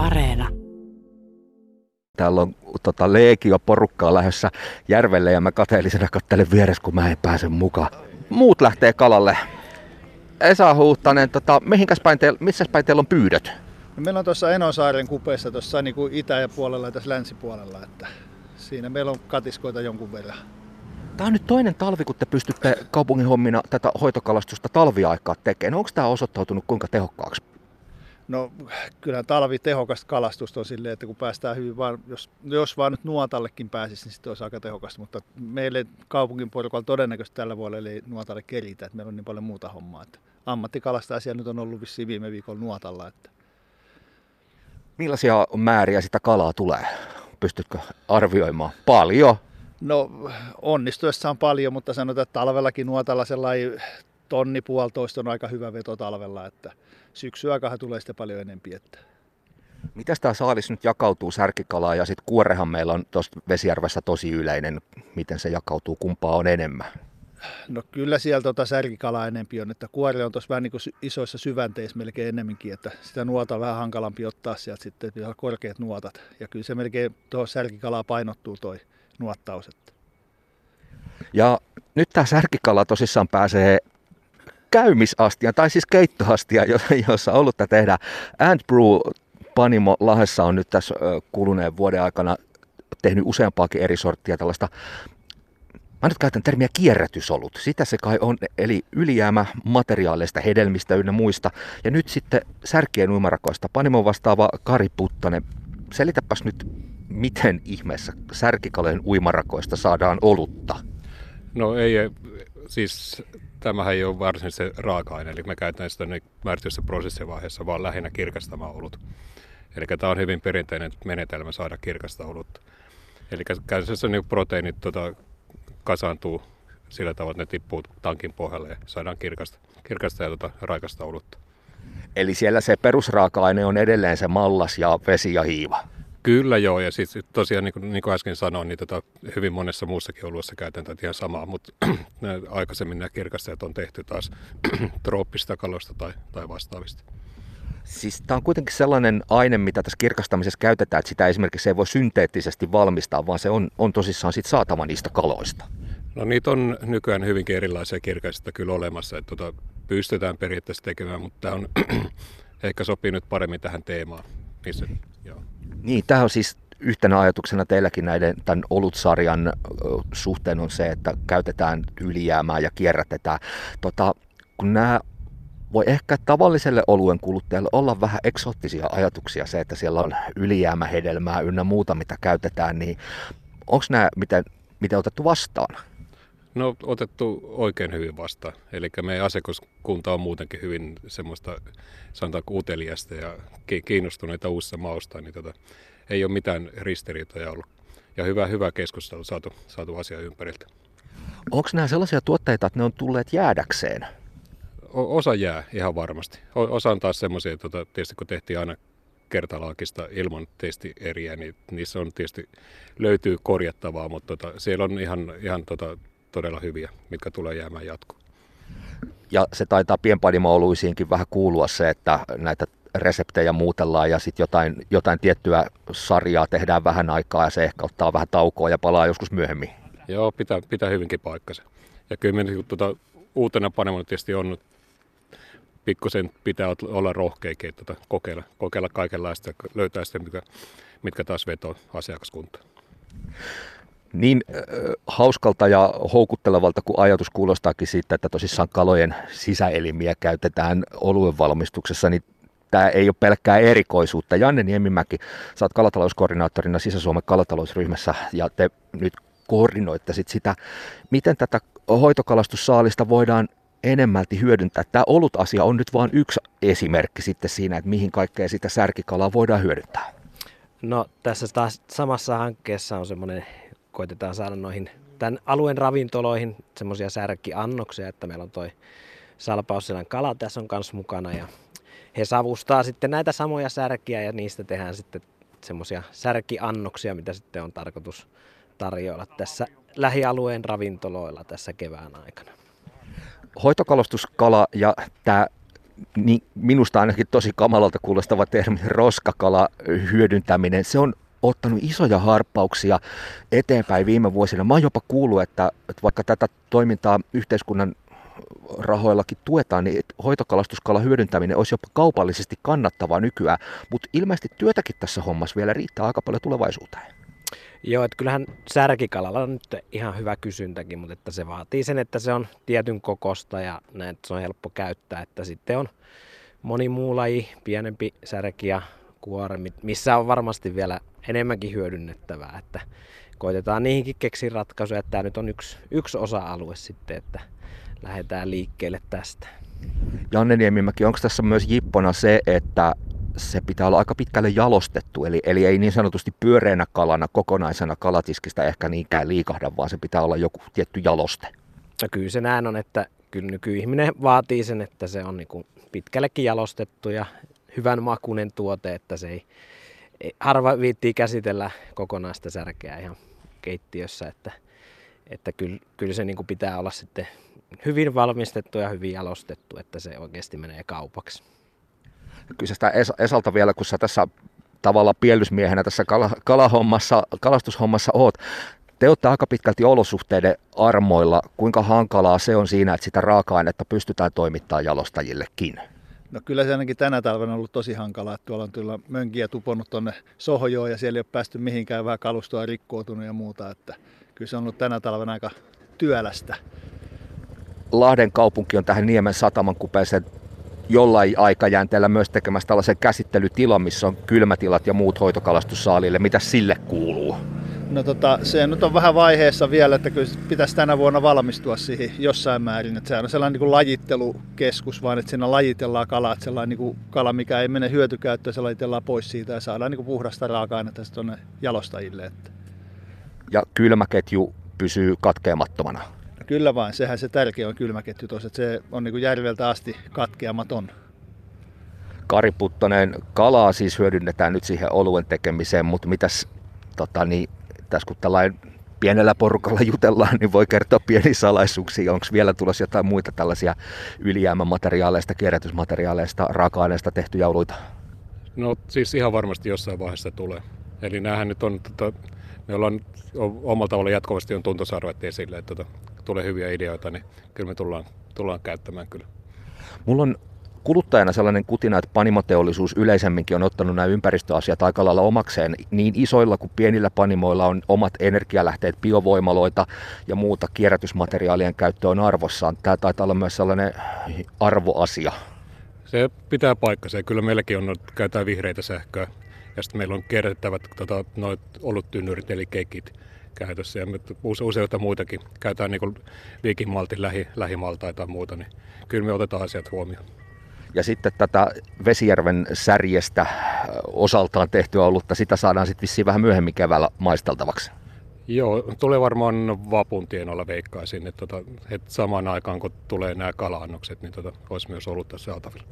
Areena. Täällä on tota, leekio porukkaa lähdössä järvelle ja mä kateellisena kattelen vieressä, kun mä en pääse mukaan. Muut lähtee kalalle. Esa Huuhtanen, tota, mihinkäs päin teillä, missä päin teillä on pyydöt? No meillä on tuossa Enosaaren kupeessa tuossa niin kuin itä- ja puolella ja tässä länsipuolella, että siinä meillä on katiskoita jonkun verran. Tämä on nyt toinen talvi, kun te pystytte kaupungin hommina tätä hoitokalastusta talviaikaa tekemään. Onko tämä osoittautunut kuinka tehokkaaksi? No kyllä talvi tehokasta kalastusta on silleen, että kun päästään hyvin vaan, jos, jos vaan nyt nuotallekin pääsisi, niin sitten olisi aika tehokasta. Mutta meille kaupungin porukalla todennäköisesti tällä vuodella ei nuotalle keritä, että meillä on niin paljon muuta hommaa. Että siellä nyt on ollut vissiin viime viikolla nuotalla. Että Millaisia määriä sitä kalaa tulee? Pystytkö arvioimaan? Paljon. No onnistuessa on paljon, mutta sanotaan, että talvellakin nuotalla sellainen tonni puolitoista on aika hyvä veto talvella, että syksy aikahan tulee sitten paljon enempi. Että. Mitäs tämä saalis nyt jakautuu särkikalaa ja sitten kuorehan meillä on tuossa Vesijärvessä tosi yleinen. Miten se jakautuu, kumpaa on enemmän? No kyllä siellä tota särkikalaa enempi on, että kuori on tuossa vähän niin kuin isoissa syvänteissä melkein enemmänkin, että sitä nuota on vähän hankalampi ottaa sieltä sitten, että on korkeat nuotat. Ja kyllä se melkein tuohon särkikalaa painottuu toi nuottaus. Että. Ja nyt tämä särkikala tosissaan pääsee käymisastiaan, tai siis keittoastiaan, jossa olutta tehdään. Ant Brew Panimo Lahessa on nyt tässä kuluneen vuoden aikana tehnyt useampaakin eri sorttia tällaista Mä nyt käytän termiä kierrätysolut. Sitä se kai on, eli ylijäämä materiaaleista, hedelmistä ynnä muista. Ja nyt sitten särkien uimarakoista. Panimon vastaava Kari Puttanen, selitäpäs nyt, miten ihmeessä särkikalojen uimarakoista saadaan olutta? No ei, siis tämähän ei ole varsinaisesti se raaka-aine, eli me käytetään sitä määrityssä prosessivaiheessa vaan lähinnä kirkastamaan olut. Eli tämä on hyvin perinteinen menetelmä saada kirkasta olutta. Eli käytännössä niin proteiinit tota, kasaantuu sillä tavalla, että ne tippuu tankin pohjalle ja saadaan kirkasta, kirkasta ja tota, raikasta olutta. Eli siellä se perusraaka-aine on edelleen se mallas ja vesi ja hiiva? Kyllä joo, ja siis tosiaan niin kuin, niin kuin äsken sanoin, niin tota, hyvin monessa muussakin oluessa käytän tätä ihan samaa, mutta aikaisemmin nämä kirkastajat on tehty taas trooppista kalosta tai, tai vastaavista. Siis tämä on kuitenkin sellainen aine, mitä tässä kirkastamisessa käytetään, että sitä esimerkiksi ei voi synteettisesti valmistaa, vaan se on, on tosissaan sit saatava niistä kaloista. No niitä on nykyään hyvinkin erilaisia kirkaisista kyllä olemassa, että tota, pystytään periaatteessa tekemään, mutta tämä on ehkä sopii nyt paremmin tähän teemaan. Missä, joo. Niin, tämä on siis yhtenä ajatuksena teilläkin näiden tämän olutsarjan suhteen on se, että käytetään ylijäämää ja kierrätetään. Tota, kun nämä voi ehkä tavalliselle oluen kuluttajalle olla vähän eksoottisia ajatuksia se, että siellä on ylijäämähedelmää ynnä muuta, mitä käytetään, niin onko nämä miten, miten otettu vastaan? No otettu oikein hyvin vastaan. Eli meidän asiakaskunta on muutenkin hyvin semmoista, sanotaanko uteliasta ja kiinnostuneita uusissa mausta, niin tota, ei ole mitään ristiriitoja ollut. Ja hyvä, hyvä keskustelu saatu, saatu asia ympäriltä. Onko nämä sellaisia tuotteita, että ne on tulleet jäädäkseen? osa jää ihan varmasti. Osa on taas semmoisia, tota, tietysti kun tehtiin aina kertalaakista ilman testieriä, niin niissä on tietysti löytyy korjattavaa, mutta tota, siellä on ihan, ihan tota, todella hyviä, mitkä tulee jäämään jatkoon. Ja se taitaa pienpanimo-oluisiinkin vähän kuulua se, että näitä reseptejä muutellaan ja sitten jotain, jotain tiettyä sarjaa tehdään vähän aikaa ja se ehkä ottaa vähän taukoa ja palaa joskus myöhemmin. Joo, pitää, pitää hyvinkin paikkansa. Ja kyllä me niin, tuota, uutena panemona tietysti on pikkusen pitää olla rohkeikin, että tota, kokeilla, kokeilla kaikenlaista ja löytää sitten, mitkä, mitkä taas vetoo asiakaskuntaan. Niin äh, hauskalta ja houkuttelevalta kuin ajatus kuulostaakin siitä, että tosissaan kalojen sisäelimiä käytetään oluen valmistuksessa, niin tämä ei ole pelkkää erikoisuutta. Janne Niemimäki, sä oot kalatalouskoordinaattorina Sisä-Suomen kalatalousryhmässä ja te nyt koordinoitte sit sitä, miten tätä hoitokalastussaalista voidaan enemmälti hyödyntää. Tämä olut-asia on nyt vain yksi esimerkki sitten siinä, että mihin kaikkea sitä särkikalaa voidaan hyödyntää. No tässä taas samassa hankkeessa on semmoinen, koitetaan saada noihin tämän alueen ravintoloihin semmoisia särkiannoksia, että meillä on toi Salpausselän kala tässä on kanssa mukana ja he savustaa sitten näitä samoja särkiä ja niistä tehdään sitten semmoisia särkiannoksia, mitä sitten on tarkoitus tarjoilla tässä lähialueen ravintoloilla tässä kevään aikana. Hoitokalastuskala ja tämä niin minusta ainakin tosi kamalalta kuulostava termi roskakala hyödyntäminen, se on ottanut isoja harppauksia eteenpäin viime vuosina. Mä oon jopa kuullut, että, että vaikka tätä toimintaa yhteiskunnan rahoillakin tuetaan, niin hoitokalastuskala hyödyntäminen olisi jopa kaupallisesti kannattavaa nykyään, mutta ilmeisesti työtäkin tässä hommassa vielä riittää aika paljon tulevaisuuteen. Joo, että kyllähän särkikalalla on nyt ihan hyvä kysyntäkin, mutta että se vaatii sen, että se on tietyn kokosta ja näin, että se on helppo käyttää, että sitten on moni muu laji, pienempi särki ja kuore, missä on varmasti vielä enemmänkin hyödynnettävää, että koitetaan niihinkin keksiä ratkaisuja, että tämä nyt on yksi, yksi osa-alue sitten, että lähdetään liikkeelle tästä. Janne Niemimäki, onko tässä myös jippona se, että se pitää olla aika pitkälle jalostettu, eli, eli ei niin sanotusti pyöreänä kalana kokonaisena kalatiskistä ehkä niinkään liikahda, vaan se pitää olla joku tietty jaloste. No kyllä se näin on, että kyllä nykyihminen vaatii sen, että se on niin pitkällekin jalostettu ja hyvän makunen tuote, että se ei harva viittii käsitellä kokonaista särkeä ihan keittiössä, että, että kyllä, kyllä se niin pitää olla sitten hyvin valmistettu ja hyvin jalostettu, että se oikeasti menee kaupaksi. Kysestä Esalta vielä, kun sä tässä tavalla piellysmiehenä tässä kala, kalahommassa, kalastushommassa oot. Te olette aika pitkälti olosuhteiden armoilla. Kuinka hankalaa se on siinä, että sitä raaka-ainetta pystytään toimittamaan jalostajillekin? No kyllä se ainakin tänä talvena on ollut tosi hankalaa, että tuolla on tuolla mönkiä tuponut tuonne Sohojoon ja siellä ei ole päästy mihinkään, vähän kalustoa rikkoutunut ja muuta, että kyllä se on ollut tänä talvena aika työlästä. Lahden kaupunki on tähän Niemen sataman kupeeseen jollain aikajänteellä myös tekemässä tällaisen käsittelytilan, missä on kylmätilat ja muut hoitokalastussaalille. Mitä sille kuuluu? No tota, se nyt on vähän vaiheessa vielä, että kyllä pitäisi tänä vuonna valmistua siihen jossain määrin. Että sehän on sellainen niin kuin lajittelukeskus, vaan että siinä lajitellaan kalaa, että sellainen niin kuin kala, mikä ei mene hyötykäyttöön, se lajitellaan pois siitä ja saadaan niin kuin puhdasta raaka-ainetta tuonne jalostajille. Että. Ja kylmäketju pysyy katkeamattomana. Kyllä vain, sehän se tärkeä on kylmäketju tuossa, että se on niin kuin järveltä asti katkeamaton. Kari Puttonen, kalaa siis hyödynnetään nyt siihen oluen tekemiseen, mutta mitäs tota, niin, tässä kun tällainen pienellä porukalla jutellaan, niin voi kertoa pieni salaisuuksia. Onko vielä tulossa jotain muita tällaisia ylijäämämateriaaleista, kierrätysmateriaaleista, raaka-aineista tehtyjä oluita? No siis ihan varmasti jossain vaiheessa tulee. Eli näähän nyt on, tota, me ollaan omalla tavalla jatkuvasti on tuntosarvet esille, että tota, tulee hyviä ideoita, niin kyllä me tullaan, tullaan käyttämään kyllä. Mulla on kuluttajana sellainen kutina, että panimoteollisuus yleisemminkin on ottanut nämä ympäristöasiat aika lailla omakseen. Niin isoilla kuin pienillä panimoilla on omat energialähteet, biovoimaloita ja muuta kierrätysmateriaalien käyttö on arvossaan. Tämä taitaa olla myös sellainen arvoasia. Se pitää paikkansa. Kyllä meilläkin on, käytetään vihreitä sähköä. Ja sitten meillä on kierrätettävät tota, noit oluttynnyrit eli kekit käytössä ja useita muitakin. Käytetään niin viikinmaltin lähi, lähimaltaita tai muuta, niin kyllä me otetaan asiat huomioon. Ja sitten tätä Vesijärven särjestä osaltaan tehtyä olutta, sitä saadaan sitten vissiin vähän myöhemmin keväällä maisteltavaksi. Joo, tulee varmaan vapun tienoilla veikkaisin, että, tota, että samaan aikaan kun tulee nämä kala niin tota, olisi myös ollut tässä saatavilla.